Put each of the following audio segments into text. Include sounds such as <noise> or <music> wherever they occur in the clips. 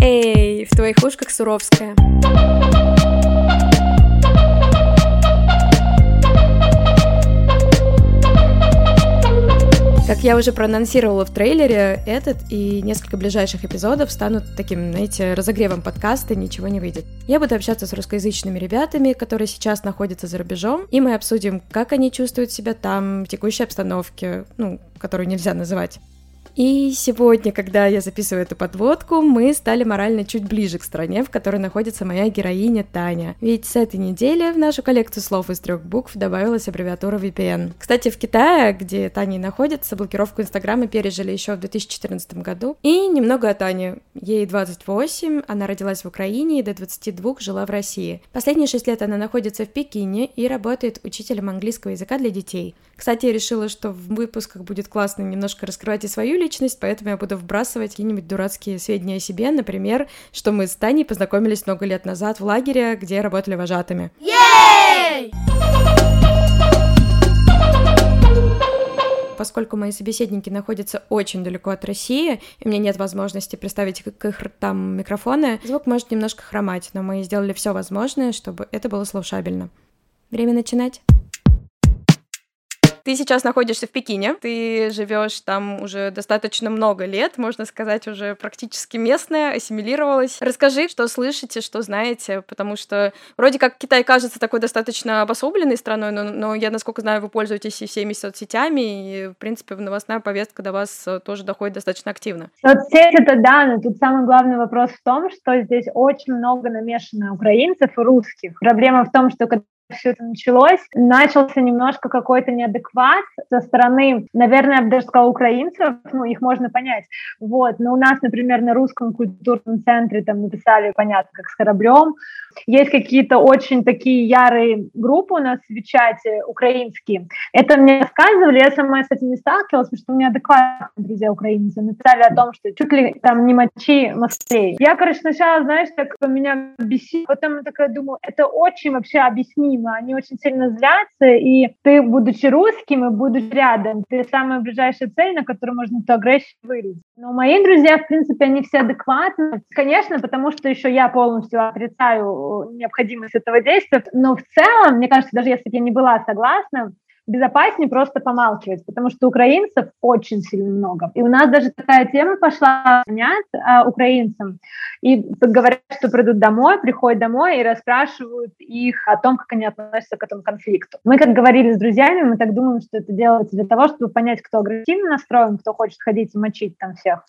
Эй, в твоих ушках Суровская. Как я уже проанонсировала в трейлере, этот и несколько ближайших эпизодов станут таким, знаете, разогревом подкаста «Ничего не выйдет». Я буду общаться с русскоязычными ребятами, которые сейчас находятся за рубежом, и мы обсудим, как они чувствуют себя там, в текущей обстановке, ну, которую нельзя называть. И сегодня, когда я записываю эту подводку, мы стали морально чуть ближе к стране, в которой находится моя героиня Таня. Ведь с этой недели в нашу коллекцию слов из трех букв добавилась аббревиатура VPN. Кстати, в Китае, где Таня находится, блокировку Инстаграма пережили еще в 2014 году. И немного о Тане. Ей 28, она родилась в Украине и до 22 жила в России. Последние шесть лет она находится в Пекине и работает учителем английского языка для детей. Кстати, я решила, что в выпусках будет классно немножко раскрывать и свою личность, поэтому я буду вбрасывать какие-нибудь дурацкие сведения о себе, например, что мы с Таней познакомились много лет назад в лагере, где работали вожатыми. Поскольку мои собеседники находятся очень далеко от России, и у меня нет возможности представить к их ртам микрофоны, звук может немножко хромать, но мы сделали все возможное, чтобы это было слушабельно. Время начинать. Ты сейчас находишься в Пекине, ты живешь там уже достаточно много лет, можно сказать, уже практически местная, ассимилировалась. Расскажи, что слышите, что знаете, потому что вроде как Китай кажется такой достаточно обособленной страной, но, но я, насколько знаю, вы пользуетесь и всеми соцсетями, и, в принципе, новостная повестка до вас э, тоже доходит достаточно активно. Соцсети это да, но тут самый главный вопрос в том, что здесь очень много намешано украинцев и русских. Проблема в том, что когда все это началось, начался немножко какой-то неадекват со стороны, наверное, я бы даже сказала, украинцев, ну, их можно понять, вот, но у нас, например, на русском культурном центре там написали, понятно, как с кораблем, есть какие-то очень такие ярые группы у нас в чате украинские, это мне рассказывали, я сама с этим не сталкивалась, потому что у меня адекватные друзья украинцы. Написали о том, что чуть ли там не мочи Москве. Я, короче, сначала, знаешь, так меня бесит, потом я такая думаю, это очень вообще объяснимо, мимо, они очень сильно злятся, и ты, будучи русским и будучи рядом, ты самая ближайшая цель, на которую можно эту агрессию вылить. Но мои друзья, в принципе, они все адекватны. Конечно, потому что еще я полностью отрицаю необходимость этого действия, но в целом, мне кажется, даже если бы я не была согласна, безопаснее просто помалкивать, потому что украинцев очень сильно много. И у нас даже такая тема пошла понять а, украинцам. И говорят, что придут домой, приходят домой и расспрашивают их о том, как они относятся к этому конфликту. Мы, как говорили с друзьями, мы так думаем, что это делается для того, чтобы понять, кто агрессивно настроен, кто хочет ходить и мочить там всех,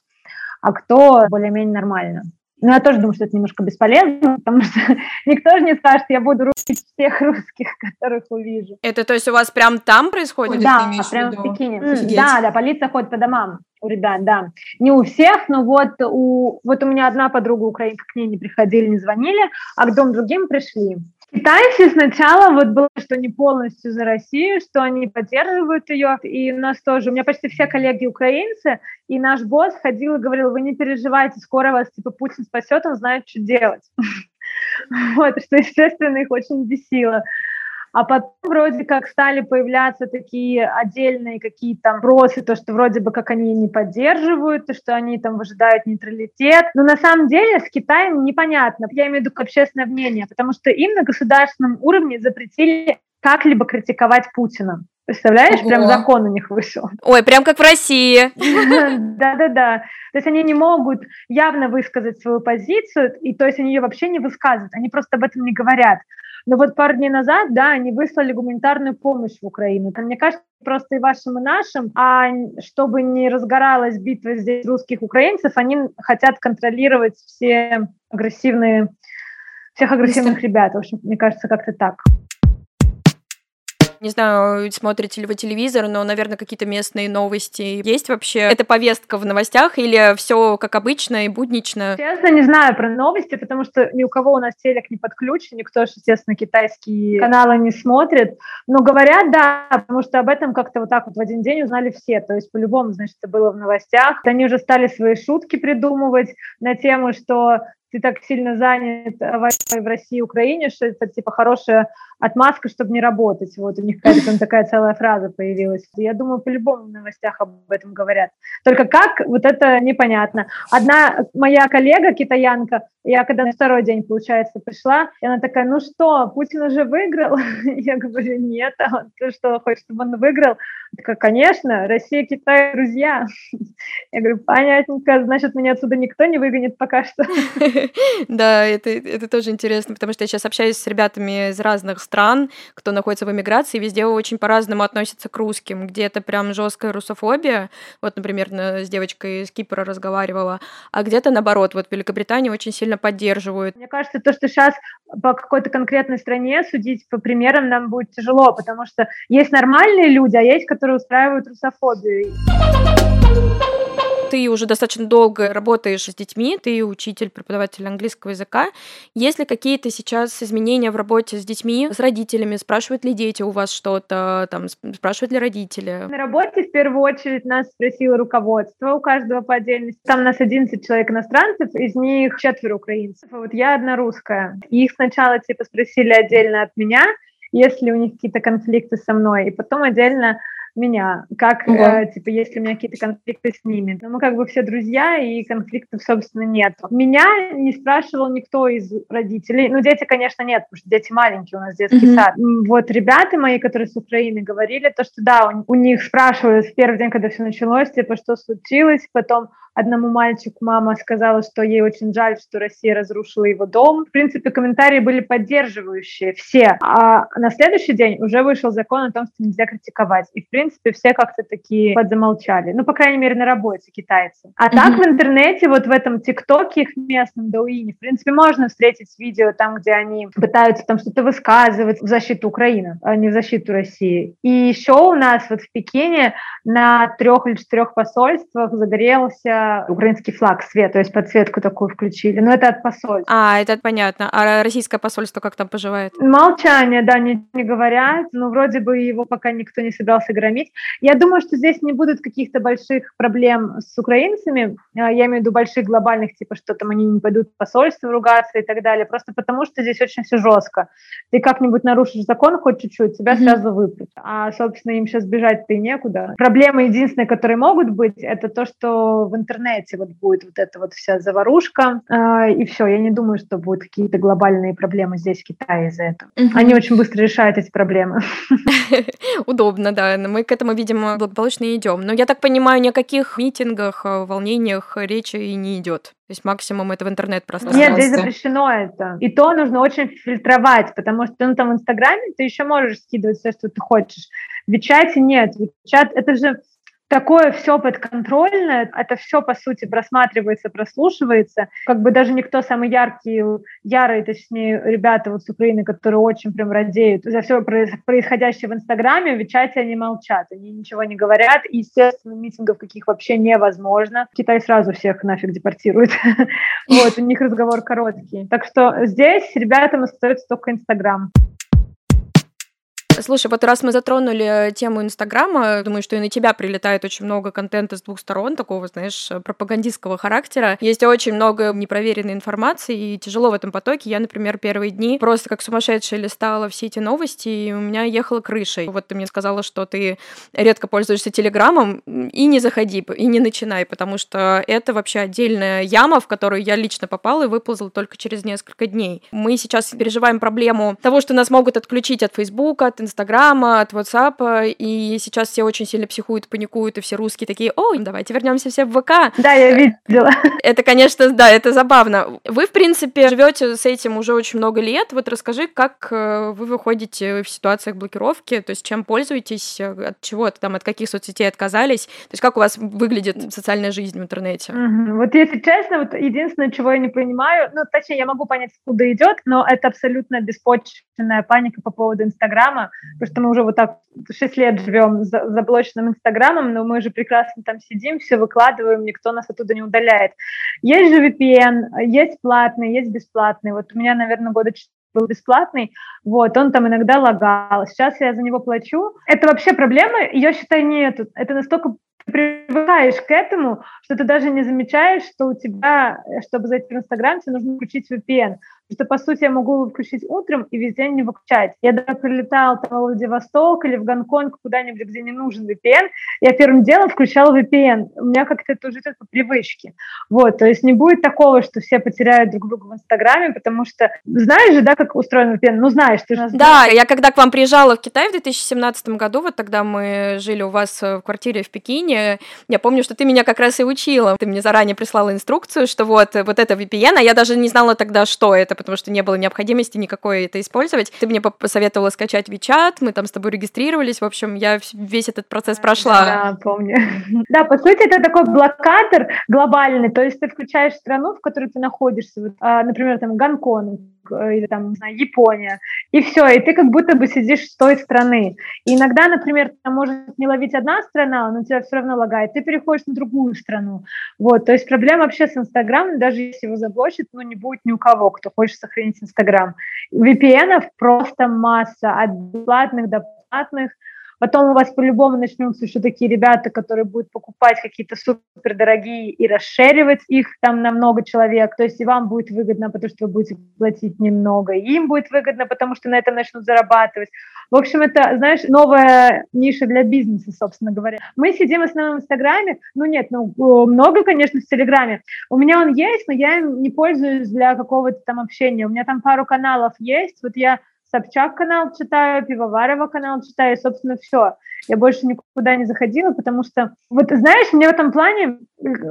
а кто более-менее нормально. Но я тоже думаю, что это немножко бесполезно, <laughs> потому что никто же не скажет, я буду русских всех русских, <laughs> которых увижу. Это то есть у вас прям там происходит? Да, прямо в Пекине. Офигеть. Да, да, полиция ходит по домам у ребят, да. Не у всех, но вот у, вот у меня одна подруга украинка, к ней не приходили, не звонили, а к двум другим пришли. Китайцы сначала вот было, что не полностью за Россию, что они поддерживают ее, и у нас тоже, у меня почти все коллеги украинцы, и наш босс ходил и говорил, вы не переживайте, скоро вас, типа, Путин спасет, он знает, что делать. <laughs> Вот, что, естественно, их очень бесило. А потом вроде как стали появляться такие отдельные какие-то вопросы, то, что вроде бы как они не поддерживают, то, что они там выжидают нейтралитет. Но на самом деле с Китаем непонятно. Я имею в виду общественное мнение, потому что им на государственном уровне запретили как-либо критиковать Путина. Представляешь, Ого. прям закон у них вышел. Ой, прям как в России. <laughs> Да-да-да. То есть они не могут явно высказать свою позицию, и то есть они ее вообще не высказывают, они просто об этом не говорят. Но вот пару дней назад, да, они выслали гуманитарную помощь в Украину. Мне кажется, просто и вашим, и нашим, а чтобы не разгоралась битва здесь русских украинцев, они хотят контролировать все агрессивные, всех агрессивных ребят. В общем, мне кажется, как-то так. Не знаю, смотрите ли вы телевизор, но, наверное, какие-то местные новости есть вообще? Это повестка в новостях или все как обычно и буднично? Честно, не знаю про новости, потому что ни у кого у нас телек не подключен, никто, естественно, китайские каналы не смотрит. Но говорят, да, потому что об этом как-то вот так вот в один день узнали все. То есть по-любому, значит, это было в новостях. Они уже стали свои шутки придумывать на тему, что ты так сильно занят в России и Украине, что это типа хорошая отмазка, чтобы не работать. Вот у них какая-то там такая целая фраза появилась. Я думаю, по-любому в новостях об этом говорят. Только как, вот это непонятно. Одна моя коллега, китаянка, я когда на второй день, получается, пришла, и она такая, ну что, Путин уже выиграл? <laughs> Я говорю, нет, а ты что, хочешь, чтобы он выиграл? Такая, конечно, Россия, Китай, друзья. <laughs> Я говорю, понятненько, значит, меня отсюда никто не выгонит пока что. <laughs> <laughs> Да, это, это тоже интересно, потому что я сейчас общаюсь с ребятами из разных стран, кто находится в эмиграции, везде очень по-разному относятся к русским. Где-то прям жесткая русофобия, вот, например, с девочкой из Кипра разговаривала, а где-то наоборот, вот в Великобритании очень сильно поддерживают. Мне кажется, то, что сейчас по какой-то конкретной стране судить по примерам нам будет тяжело, потому что есть нормальные люди, а есть, которые устраивают русофобию ты уже достаточно долго работаешь с детьми, ты учитель, преподаватель английского языка. Есть ли какие-то сейчас изменения в работе с детьми, с родителями? Спрашивают ли дети у вас что-то, там, спрашивают ли родители? На работе в первую очередь нас спросило руководство у каждого по отдельности. Там у нас 11 человек иностранцев, из них четверо украинцев. Вот я одна русская. Их сначала типа спросили отдельно от меня, если у них какие-то конфликты со мной, и потом отдельно меня, как, да. э, типа, есть ли у меня какие-то конфликты с ними. Но мы как бы все друзья, и конфликтов, собственно, нет. Меня не спрашивал никто из родителей. Ну, дети, конечно, нет, потому что дети маленькие, у нас детский mm-hmm. сад. Вот ребята мои, которые с Украины, говорили то, что да, у, у них спрашивают в первый день, когда все началось, типа, что случилось, потом Одному мальчику мама сказала, что ей очень жаль, что Россия разрушила его дом. В принципе, комментарии были поддерживающие все. А на следующий день уже вышел закон о том, что нельзя критиковать. И, в принципе, все как-то такие подзамолчали. Ну, по крайней мере, на работе китайцы. А так в интернете, вот в этом ТикТоке их местном, Дауине, в принципе, можно встретить видео там, где они пытаются там что-то высказывать в защиту Украины, а не в защиту России. И еще у нас вот в Пекине на трех или четырех посольствах загорелся украинский флаг, свет, то есть подсветку такую включили. Но это от посольства. А, это понятно. А российское посольство как там поживает? Молчание, да, не, не говорят. Но вроде бы его пока никто не собирался громить. Я думаю, что здесь не будут каких-то больших проблем с украинцами. А, я имею в виду больших глобальных, типа, что там они не пойдут в посольство ругаться и так далее. Просто потому, что здесь очень все жестко. Ты как-нибудь нарушишь закон хоть чуть-чуть, тебя mm-hmm. сразу выпрут. А, собственно, им сейчас бежать-то и некуда. Проблемы единственные, которые могут быть, это то, что в интернете интернете вот будет вот эта вот вся заварушка, э, и все. Я не думаю, что будут какие-то глобальные проблемы здесь, в Китае из-за этого. Угу. Они очень быстро решают эти проблемы. <laughs> Удобно, да. Мы к этому, видимо, благополучно идем. Но я так понимаю, ни о каких митингах, э, волнениях речи и не идет. То есть максимум это в интернет-пространстве. Нет, здесь запрещено это. И то нужно очень фильтровать, потому что ну, там в Инстаграме ты еще можешь скидывать все, что ты хочешь. В Вичате нет. Вичат это же такое все подконтрольное, это все, по сути, просматривается, прослушивается. Как бы даже никто самый яркий, ярый, точнее, ребята вот с Украины, которые очень прям радеют за все происходящее в Инстаграме, в чате они молчат, они ничего не говорят, и, естественно, митингов каких вообще невозможно. Китай сразу всех нафиг депортирует. <laughs> Вот, у них разговор короткий. Так что здесь ребятам остается только Инстаграм. Слушай, вот раз мы затронули тему Инстаграма, думаю, что и на тебя прилетает очень много контента с двух сторон, такого, знаешь, пропагандистского характера. Есть очень много непроверенной информации, и тяжело в этом потоке. Я, например, первые дни просто как сумасшедшая листала все эти новости, и у меня ехала крышей. Вот ты мне сказала, что ты редко пользуешься Телеграмом, и не заходи, и не начинай, потому что это вообще отдельная яма, в которую я лично попала и выползла только через несколько дней. Мы сейчас переживаем проблему того, что нас могут отключить от Фейсбука, от Инстаграма, от Ватсапа, и сейчас все очень сильно психуют, паникуют, и все русские такие, о, давайте вернемся все в ВК. Да, я видела. Это, конечно, да, это забавно. Вы, в принципе, живете с этим уже очень много лет. Вот расскажи, как э, вы выходите в ситуациях блокировки, то есть чем пользуетесь, от чего там, от каких соцсетей отказались, то есть как у вас выглядит социальная жизнь в интернете? Угу. Вот если честно, вот единственное, чего я не понимаю, ну, точнее, я могу понять, куда идет, но это абсолютно беспочвенная паника по поводу Инстаграма потому что мы уже вот так 6 лет живем за заблоченным Инстаграмом, но мы же прекрасно там сидим, все выкладываем, никто нас оттуда не удаляет. Есть же VPN, есть платный, есть бесплатный. Вот у меня, наверное, года был бесплатный, вот, он там иногда лагал. Сейчас я за него плачу. Это вообще проблема, я считаю, нет. Это настолько привыкаешь к этому, что ты даже не замечаешь, что у тебя, чтобы зайти в Инстаграм, тебе нужно включить VPN что, по сути, я могу его включить утром и весь день не выключать. Я даже прилетала там, в Владивосток или в Гонконг куда-нибудь, где не нужен VPN, я первым делом включала VPN. У меня как-то это уже по привычке. Вот, то есть не будет такого, что все потеряют друг друга в Инстаграме, потому что знаешь же, да, как устроен VPN? Ну, знаешь, ты же Да, я когда к вам приезжала в Китай в 2017 году, вот тогда мы жили у вас в квартире в Пекине, я помню, что ты меня как раз и учила. Ты мне заранее прислала инструкцию, что вот, вот это VPN, а я даже не знала тогда, что это, потому что не было необходимости никакой это использовать. Ты мне посоветовала скачать WeChat, мы там с тобой регистрировались, в общем, я весь этот процесс прошла. Да, помню. <laughs> Да, по сути, это такой блокатор глобальный, то есть ты включаешь страну, в которой ты находишься, вот, а, например, там Гонконг, или там, не знаю, Япония, и все, и ты как будто бы сидишь с той страны. И иногда, например, там может не ловить одна страна, но тебя все равно лагает, ты переходишь на другую страну. Вот, то есть проблема вообще с Инстаграмом, даже если его заблочат, ну, не будет ни у кого, кто хочет сохранить Инстаграм. VPN просто масса, от бесплатных до платных, Потом у вас по-любому начнутся еще такие ребята, которые будут покупать какие-то супер дорогие и расширивать их там на много человек. То есть и вам будет выгодно, потому что вы будете платить немного, и им будет выгодно, потому что на этом начнут зарабатывать. В общем, это, знаешь, новая ниша для бизнеса, собственно говоря. Мы сидим в основном в Инстаграме. Ну нет, ну много, конечно, в Телеграме. У меня он есть, но я им не пользуюсь для какого-то там общения. У меня там пару каналов есть. Вот я Собчак канал читаю, Пивоварова канал читаю, и, собственно, все. Я больше никуда не заходила, потому что, вот знаешь, мне в этом плане,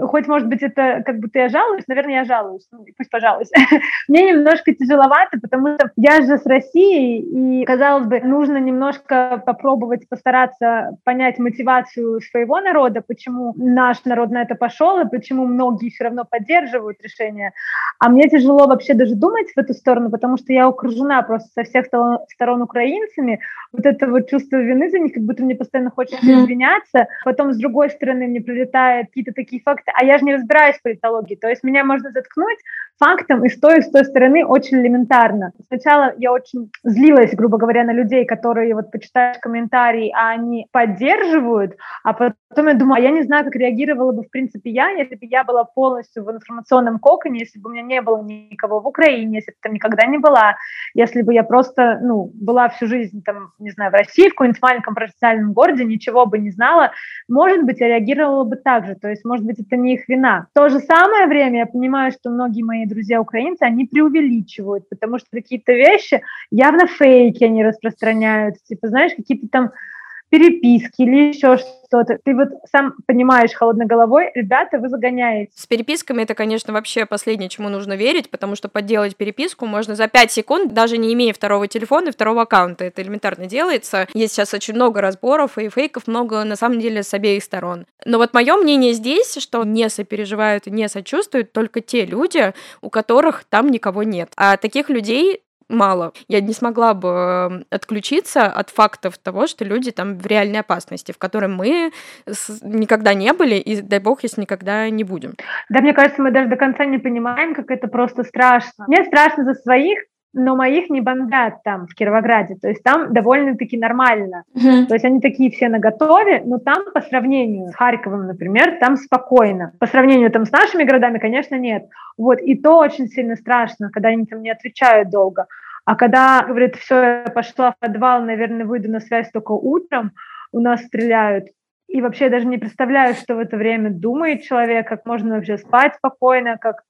хоть, может быть, это как будто я жалуюсь, наверное, я жалуюсь, ну, пусть пожалуйста, <laughs> мне немножко тяжеловато, потому что я же с Россией, и, казалось бы, нужно немножко попробовать постараться понять мотивацию своего народа, почему наш народ на это пошел, и почему многие все равно поддерживают решение. А мне тяжело вообще даже думать в эту сторону, потому что я окружена просто со всех сторон украинцами, вот это вот чувство вины за них, как будто мне постоянно хочется извиняться, потом с другой стороны мне прилетают какие-то такие факты, а я же не разбираюсь в политологии, то есть меня можно заткнуть фактом и с той, и с той стороны очень элементарно. Сначала я очень злилась, грубо говоря, на людей, которые вот почитают комментарии, а они поддерживают, а потом я думаю, а я не знаю, как реагировала бы в принципе я, если бы я была полностью в информационном коконе, если бы у меня не было никого в Украине, если бы там никогда не была, если бы я просто, ну, была всю жизнь там, не знаю, в России, в каком-нибудь маленьком провинциальном городе, ничего бы не знала, может быть, я реагировала бы так же, то есть, может быть, это не их вина. В то же самое время я понимаю, что многие мои друзья украинцы, они преувеличивают, потому что какие-то вещи явно фейки они распространяют, типа, знаешь, какие-то там переписки или еще что-то. Ты вот сам понимаешь холодной головой, ребята, вы загоняете. С переписками это, конечно, вообще последнее, чему нужно верить, потому что подделать переписку можно за 5 секунд, даже не имея второго телефона и второго аккаунта. Это элементарно делается. Есть сейчас очень много разборов и фейков, много на самом деле с обеих сторон. Но вот мое мнение здесь, что не сопереживают и не сочувствуют только те люди, у которых там никого нет. А таких людей мало. Я не смогла бы эм, отключиться от фактов того, что люди там в реальной опасности, в которой мы никогда не были, и дай бог, если никогда не будем. Да, мне кажется, мы даже до конца не понимаем, как это просто страшно. Мне страшно за своих, но моих не бомбят там, в Кировограде. То есть там довольно-таки нормально. Uh-huh. То есть они такие все наготове, но там по сравнению с Харьковом, например, там спокойно. По сравнению там с нашими городами, конечно, нет. Вот, и то очень сильно страшно, когда они там не отвечают долго. А когда, говорит, все, я пошла в подвал, наверное, выйду на связь только утром, у нас стреляют. И вообще я даже не представляю, что в это время думает человек, как можно вообще спать спокойно, как...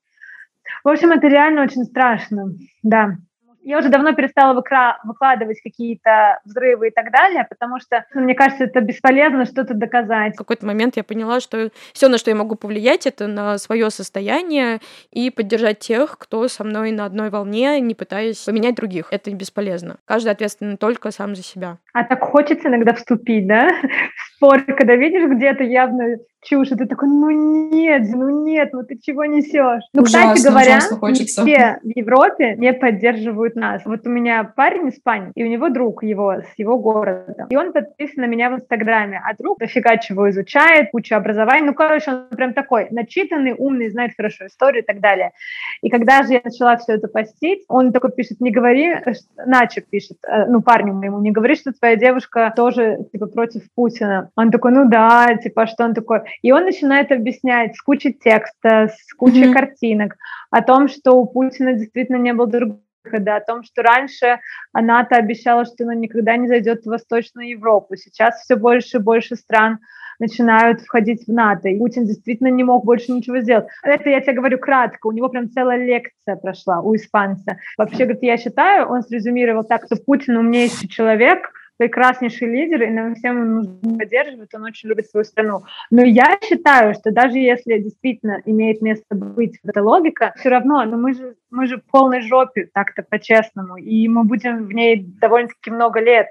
В общем, это реально очень страшно, да я уже давно перестала выкра- выкладывать какие-то взрывы и так далее, потому что, ну, мне кажется, это бесполезно что-то доказать. В какой-то момент я поняла, что все, на что я могу повлиять, это на свое состояние и поддержать тех, кто со мной на одной волне, не пытаясь поменять других. Это бесполезно. Каждый ответственен только сам за себя. А так хочется иногда вступить, да? <laughs> В спор, когда видишь где-то явно чушь, и ты такой, ну нет, ну нет, ну ты чего несешь? Ну, ужасно, кстати говоря, все в Европе не поддерживают нас. Вот у меня парень испанец, и у него друг его с его города, и он подписан на меня в Инстаграме, а друг дофига чего изучает, кучу образования, ну, короче, он прям такой начитанный, умный, знает хорошо историю и так далее. И когда же я начала все это постить, он такой пишет, не говори, Начо пишет, э, ну, парню моему, не говори, что твоя девушка тоже, типа, против Путина. Он такой, ну да, типа, что он такой? И он начинает объяснять с кучей текста, с кучей mm-hmm. картинок о том, что у Путина действительно не было другого выхода, о том, что раньше НАТО обещала, что она никогда не зайдет в Восточную Европу. Сейчас все больше и больше стран начинают входить в НАТО. И Путин действительно не мог больше ничего сделать. Это я тебе говорю кратко. У него прям целая лекция прошла у испанца. Вообще, говорит, я считаю, он срезюмировал так, что Путин умнейший человек, прекраснейший лидер, и нам всем нужно поддерживать, он очень любит свою страну. Но я считаю, что даже если действительно имеет место быть эта логика, все равно, но мы же, мы же в полной жопе, так-то по-честному, и мы будем в ней довольно-таки много лет.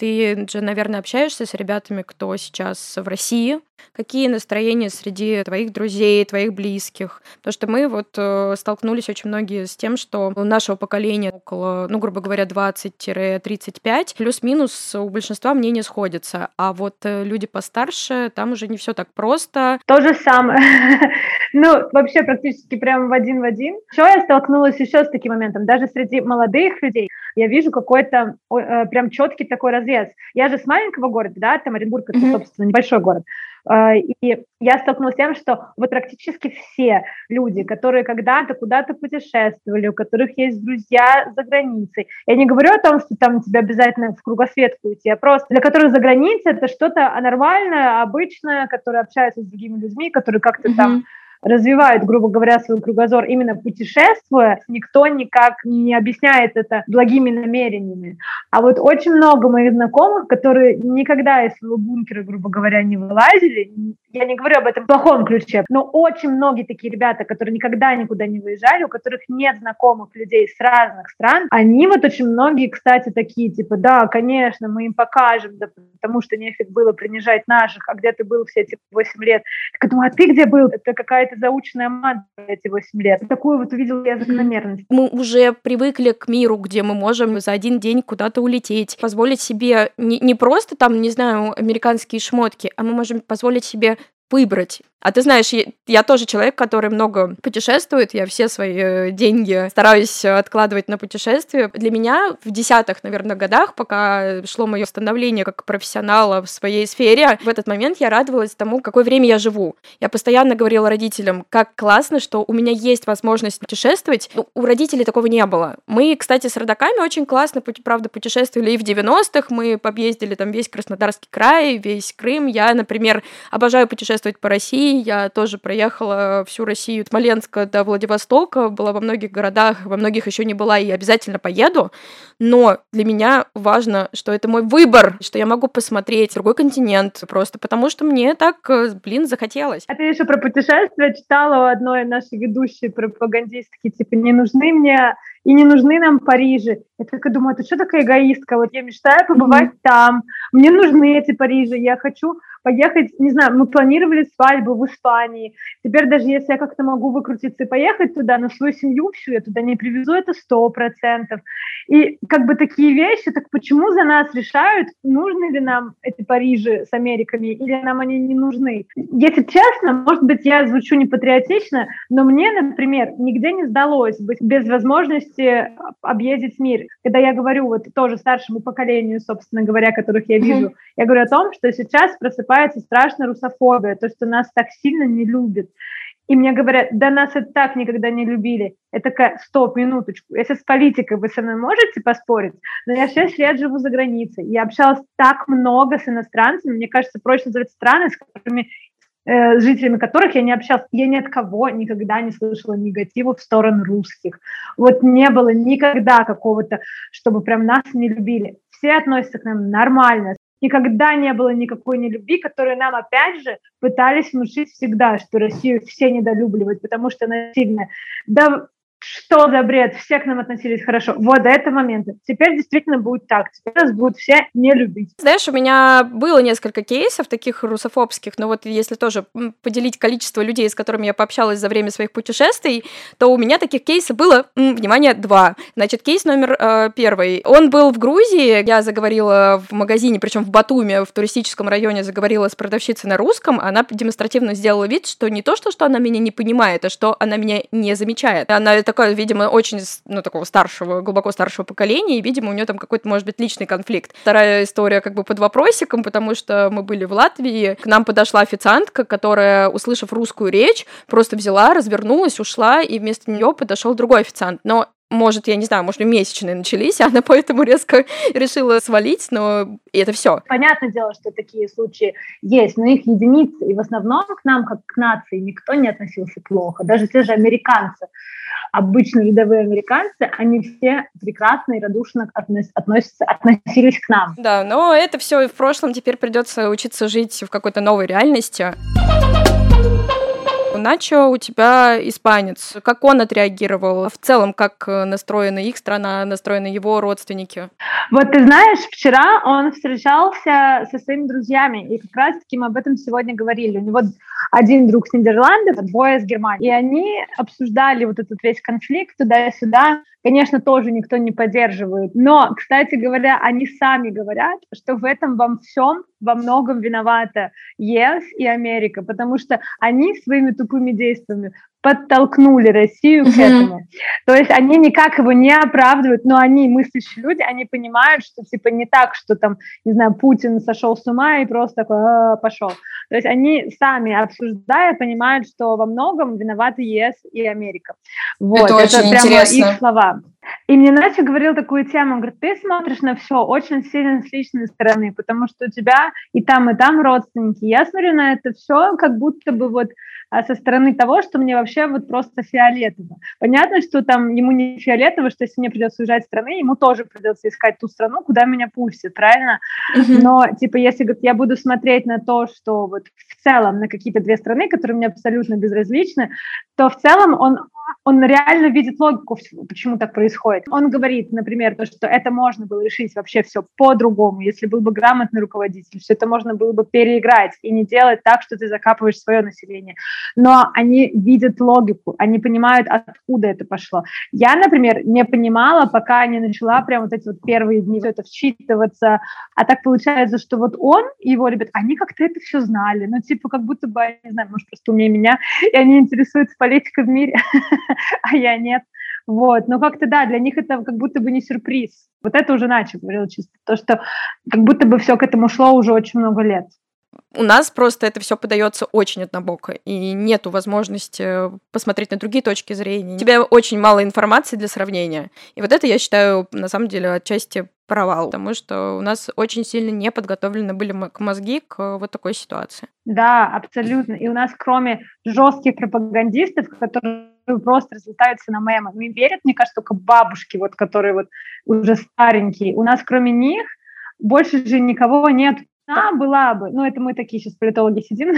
Ты же, наверное, общаешься с ребятами, кто сейчас в России. Какие настроения среди твоих друзей, твоих близких? Потому что мы вот э, столкнулись очень многие с тем, что у нашего поколения около, ну, грубо говоря, 20-35, плюс-минус у большинства мнения сходятся. А вот э, люди постарше, там уже не все так просто. То же самое. <laughs> ну, вообще практически прямо в один в один. Еще я столкнулась еще с таким моментом. Даже среди молодых людей я вижу какой-то э, прям четкий такой разрез. Я же с маленького города, да, там Оренбург, это, собственно, небольшой город. А, и я столкнулась с тем, что вот практически все люди, которые когда-то куда-то путешествовали, у которых есть друзья за границей, я не говорю о том, что там тебе обязательно в кругосветку идти, а просто для которых за границей это что-то нормальное, обычное, которые общаются с другими людьми, которые как-то mm-hmm. там развивают, грубо говоря, свой кругозор именно путешествуя, никто никак не объясняет это благими намерениями. А вот очень много моих знакомых, которые никогда из своего бункера, грубо говоря, не вылазили, я не говорю об этом в плохом ключе, но очень многие такие ребята, которые никогда никуда не выезжали, у которых нет знакомых людей с разных стран, они вот очень многие, кстати, такие, типа, да, конечно, мы им покажем, да, потому что нефиг было принижать наших, а где ты был все эти 8 лет? Я думаю, а ты где был? Это какая-то заученная мантра эти 8 лет. Такую вот увидела я закономерность. Мы уже привыкли к миру, где мы можем за один день куда-то улететь, позволить себе не, не просто там, не знаю, американские шмотки, а мы можем позволить себе выбрать а ты знаешь, я, я тоже человек, который много путешествует, я все свои э, деньги стараюсь откладывать на путешествия. Для меня в десятых, наверное, годах, пока шло мое становление как профессионала в своей сфере, в этот момент я радовалась тому, какое время я живу. Я постоянно говорила родителям, как классно, что у меня есть возможность путешествовать. Ну, у родителей такого не было. Мы, кстати, с родаками очень классно, правда, путешествовали и в 90-х. Мы объездили там весь Краснодарский край, весь Крым. Я, например, обожаю путешествовать по России, я тоже проехала всю Россию от Смоленска до Владивостока, была во многих городах, во многих еще не была и обязательно поеду. Но для меня важно, что это мой выбор, что я могу посмотреть другой континент, просто потому что мне так, э, блин, захотелось. А ты еще про путешествия читала у одной нашей ведущей пропагандистки, типа, не нужны мне и не нужны нам Парижи. Я такая думаю, ты что такая эгоистка? Вот я мечтаю побывать mm-hmm. там, мне нужны эти Парижи, я хочу поехать, не знаю, мы планировали свадьбу в Испании. Теперь даже если я как-то могу выкрутиться и поехать туда, но свою семью всю я туда не привезу, это сто процентов. И как бы такие вещи, так почему за нас решают, нужны ли нам эти Парижи с Америками или нам они не нужны? Если честно, может быть, я звучу не патриотично, но мне, например, нигде не сдалось быть без возможности объездить мир. Когда я говорю вот тоже старшему поколению, собственно говоря, которых я вижу, mm-hmm. я говорю о том, что сейчас просыпается страшная русофобия, то, что нас так сильно не любят. И мне говорят, да нас это так никогда не любили. Я такая, стоп, минуточку. Если с политикой вы со мной можете поспорить, но я 6 лет живу за границей. Я общалась так много с иностранцами. Мне кажется, проще называть страны, с которыми э, жителями которых я не общалась. Я ни от кого никогда не слышала негатива в сторону русских. Вот не было никогда какого-то, чтобы прям нас не любили. Все относятся к нам нормально, никогда не было никакой нелюбви, которую нам, опять же, пытались внушить всегда, что Россию все недолюбливают, потому что она сильная. Да что за бред, все к нам относились хорошо. Вот до этого момента. Теперь действительно будет так. Теперь нас будут все не любить. Знаешь, у меня было несколько кейсов таких русофобских, но вот если тоже поделить количество людей, с которыми я пообщалась за время своих путешествий, то у меня таких кейсов было, внимание, два. Значит, кейс номер э, первый. Он был в Грузии, я заговорила в магазине, причем в Батуме, в туристическом районе, заговорила с продавщицей на русском, она демонстративно сделала вид, что не то, что, что она меня не понимает, а что она меня не замечает. Она такая, видимо, очень, ну, такого старшего, глубоко старшего поколения, и, видимо, у нее там какой-то, может быть, личный конфликт. Вторая история как бы под вопросиком, потому что мы были в Латвии, к нам подошла официантка, которая, услышав русскую речь, просто взяла, развернулась, ушла, и вместо нее подошел другой официант. Но может, я не знаю, может, месячные начались, <laughs> она поэтому резко решила свалить, но это все. Понятное дело, что такие случаи есть, но их единицы, и в основном к нам, как к нации, никто не относился плохо, даже те же американцы, обычные рядовые американцы, они все прекрасно и радушно относятся, относились к нам. Да, но это все в прошлом, теперь придется учиться жить в какой-то новой реальности. Начо у тебя испанец. Как он отреагировал? В целом, как настроена их страна, настроены его родственники? Вот ты знаешь, вчера он встречался со своими друзьями, и как раз-таки мы об этом сегодня говорили. У него один друг с Нидерландов, двое с Германии. И они обсуждали вот этот весь конфликт туда-сюда. Конечно, тоже никто не поддерживает. Но, кстати говоря, они сами говорят, что в этом во всем во многом виновата ЕС и Америка, потому что они своими тупыми действиями подтолкнули Россию к этому. То есть они никак его не оправдывают, но они, мыслящие люди, они понимают, что типа не так, что там, не знаю, Путин сошел с ума и просто такой «А, пошел. То есть они сами обсуждая понимают, что во многом виноваты ЕС и Америка. Вот, это, это прямо интересно. их слова. И мне Настя говорил такую тему, он говорит, ты смотришь на все очень сильно с личной стороны, потому что у тебя и там, и там родственники. Я смотрю на это все, как будто бы вот а со стороны того, что мне вообще вот просто фиолетово. Понятно, что там ему не фиолетово, что если мне придется уезжать из страны, ему тоже придется искать ту страну, куда меня пустят, правильно? Mm-hmm. Но, типа, если говорит, я буду смотреть на то, что вот в целом на какие-то две страны, которые мне абсолютно безразличны, то в целом он он реально видит логику, почему так происходит. Он говорит, например, то, что это можно было решить вообще все по-другому, если был бы грамотный руководитель, все это можно было бы переиграть и не делать так, что ты закапываешь свое население. Но они видят логику, они понимают, откуда это пошло. Я, например, не понимала, пока не начала прям вот эти вот первые дни все это вчитываться, а так получается, что вот он и его ребят, они как-то это все знали, ну, типа, как будто бы, не знаю, может, просто умнее меня, и они интересуются политикой в мире. <laughs> <laughs> а я нет. Вот, но как-то да, для них это как будто бы не сюрприз. Вот это уже Начо говорил чисто, то, что как будто бы все к этому шло уже очень много лет. У нас просто это все подается очень однобоко, и нету возможности посмотреть на другие точки зрения. У тебя очень мало информации для сравнения. И вот это, я считаю, на самом деле, отчасти провал, потому что у нас очень сильно не подготовлены были к мозги к вот такой ситуации. Да, абсолютно. И у нас, кроме жестких пропагандистов, которые <laughs> просто разлетаются на мемы, мне верят, мне кажется, только бабушки, вот, которые вот уже старенькие. У нас, кроме них, больше же никого нет, нужна была бы, ну это мы такие сейчас политологи сидим,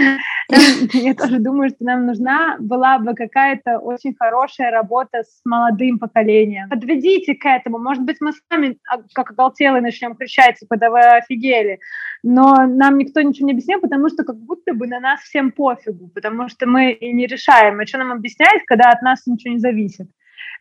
<laughs> я тоже думаю, что нам нужна была бы какая-то очень хорошая работа с молодым поколением. Подведите к этому, может быть, мы сами а, как оголтелые начнем кричать, типа, да вы офигели, но нам никто ничего не объяснил, потому что как будто бы на нас всем пофигу, потому что мы и не решаем, а что нам объяснять, когда от нас ничего не зависит.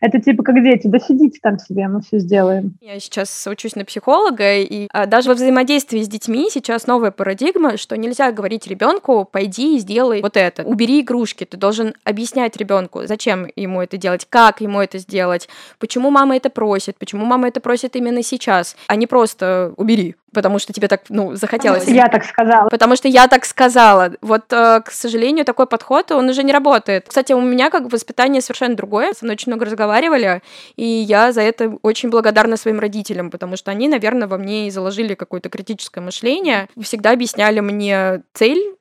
Это типа как дети, да сидите там себе, мы все сделаем. Я сейчас учусь на психолога, и а, даже во взаимодействии с детьми сейчас новая парадигма, что нельзя говорить ребенку, пойди и сделай вот это, убери игрушки. Ты должен объяснять ребенку, зачем ему это делать, как ему это сделать, почему мама это просит, почему мама это просит именно сейчас, а не просто убери потому что тебе так, ну, захотелось. Я так сказала. Потому что я так сказала. Вот, э, к сожалению, такой подход, он уже не работает. Кстати, у меня как воспитание совершенно другое. Со мной очень много разговаривали, и я за это очень благодарна своим родителям, потому что они, наверное, во мне и заложили какое-то критическое мышление. Всегда объясняли мне цель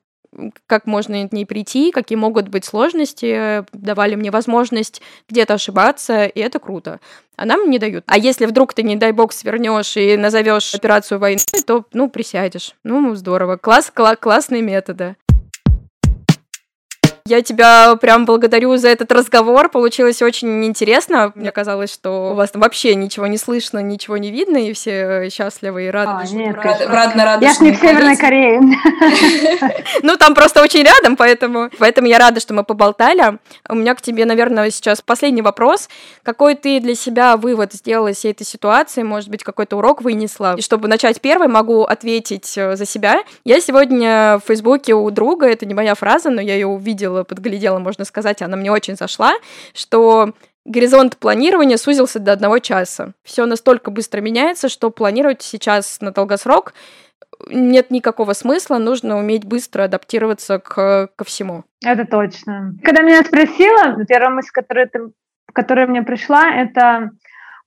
как можно к ней прийти, какие могут быть сложности, давали мне возможность где-то ошибаться, и это круто. А нам не дают. А если вдруг ты, не дай бог, свернешь и назовешь операцию войны, то, ну, присядешь. Ну, здорово. Класс, кла- классные методы. Я тебя прям благодарю за этот разговор. Получилось очень интересно. Мне казалось, что у вас там вообще ничего не слышно, ничего не видно, и все счастливы и рады. А, нет, рады, рады, рады, я не в Северной Корее. <laughs> Ну, там просто очень рядом, поэтому, поэтому я рада, что мы поболтали. У меня к тебе, наверное, сейчас последний вопрос. Какой ты для себя вывод сделала из всей этой ситуации? Может быть, какой-то урок вынесла? И чтобы начать первой, могу ответить э, за себя. Я сегодня в Фейсбуке у друга, это не моя фраза, но я ее увидела, подглядела, можно сказать, она мне очень зашла, что горизонт планирования сузился до одного часа. Все настолько быстро меняется, что планировать сейчас на долгосрок нет никакого смысла, нужно уметь быстро адаптироваться к, ко всему. Это точно. Когда меня спросила, первая мысль, которая, ты, которая мне пришла, это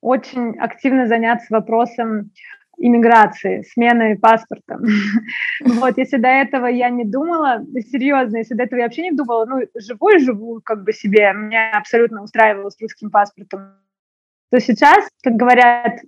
очень активно заняться вопросом иммиграции, смены паспорта. <laughs> Вот, если до этого я не думала, серьезно, если до этого я вообще не думала, ну, живу и живу как бы себе, меня абсолютно устраивало с русским паспортом, то сейчас, как говорят,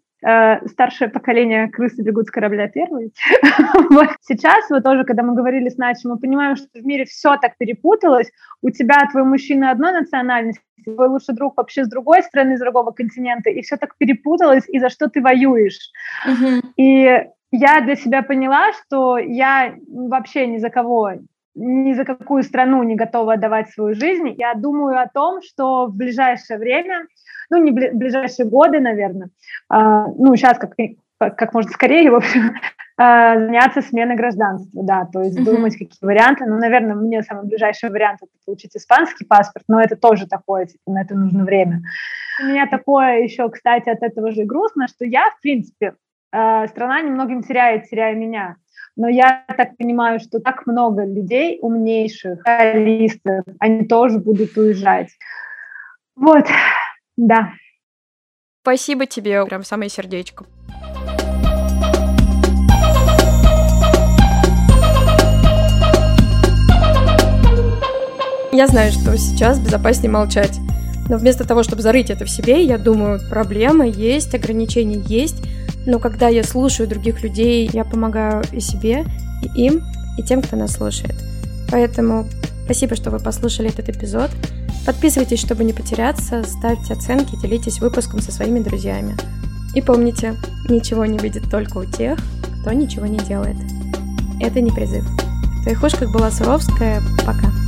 старшее поколение крысы бегут с корабля первые. <laughs> вот. Сейчас, вот тоже, когда мы говорили с Начей, мы понимаем, что в мире все так перепуталось. У тебя твой мужчина одной национальности, твой лучший друг вообще с другой страны, из другого континента, и все так перепуталось, и за что ты воюешь. И я для себя поняла, что я вообще ни за кого ни за какую страну не готова отдавать свою жизнь. Я думаю о том, что в ближайшее время ну, не в ближайшие годы, наверное, а, ну, сейчас как, как можно скорее, <laughs> в общем, а, заняться сменой гражданства, да, то есть uh-huh. думать, какие варианты. Ну, наверное, мне самый ближайший вариант это получить испанский паспорт, но это тоже такое, типа, на это нужно время. У меня такое еще, кстати, от этого же грустно, что я, в принципе, а, страна немногим теряет, теряя меня. Но я так понимаю, что так много людей умнейших, реалистов, они тоже будут уезжать. Вот, да. Спасибо тебе, прям самое сердечко. Я знаю, что сейчас безопаснее молчать. Но вместо того, чтобы зарыть это в себе, я думаю, проблемы есть, ограничения есть. Но когда я слушаю других людей, я помогаю и себе, и им, и тем, кто нас слушает. Поэтому спасибо, что вы послушали этот эпизод. Подписывайтесь, чтобы не потеряться, ставьте оценки, делитесь выпуском со своими друзьями. И помните, ничего не видит только у тех, кто ничего не делает. Это не призыв. В твоих ушках была Суровская. Пока.